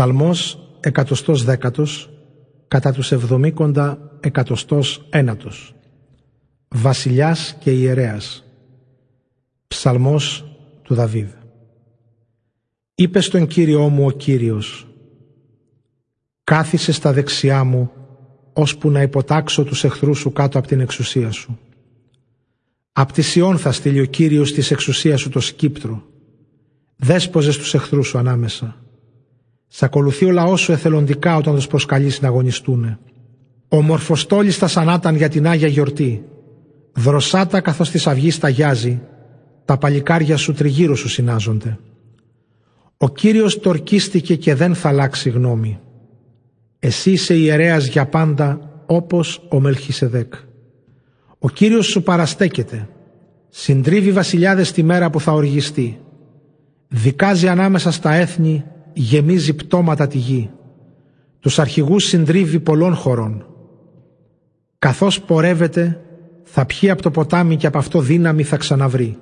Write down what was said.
Ψαλμός εκατοστός δέκατος, κατά τους εβδομήκοντα εκατοστός ένατος. Βασιλιάς και ιερέας. Ψαλμός του Δαβίδ. Είπε στον Κύριό μου ο Κύριος, κάθισε στα δεξιά μου, ώσπου να υποτάξω τους εχθρούς σου κάτω από την εξουσία σου. Απ' τη Σιών θα στείλει ο Κύριος της εξουσίας σου το σκύπτρο. Δέσποζες τους εχθρούς σου ανάμεσα. Σ' ακολουθεί ο λαός σου εθελοντικά όταν τους προσκαλείς να αγωνιστούνε. Ο μορφοστόλης θα σανάταν για την Άγια γιορτή. Δροσάτα καθώς της αυγής ταγιάζει. Τα παλικάρια σου τριγύρω σου συνάζονται. Ο Κύριος τορκίστηκε και δεν θα αλλάξει γνώμη. Εσύ είσαι ιερέας για πάντα όπως ο Μελχισεδέκ. Ο Κύριος σου παραστέκεται. Συντρίβει βασιλιάδες τη μέρα που θα οργιστεί. Δικάζει ανάμεσα στα έθνη, γεμίζει πτώματα τη γη. Τους αρχηγούς συντρίβει πολλών χωρών. Καθώς πορεύεται, θα πιει από το ποτάμι και από αυτό δύναμη θα ξαναβρει.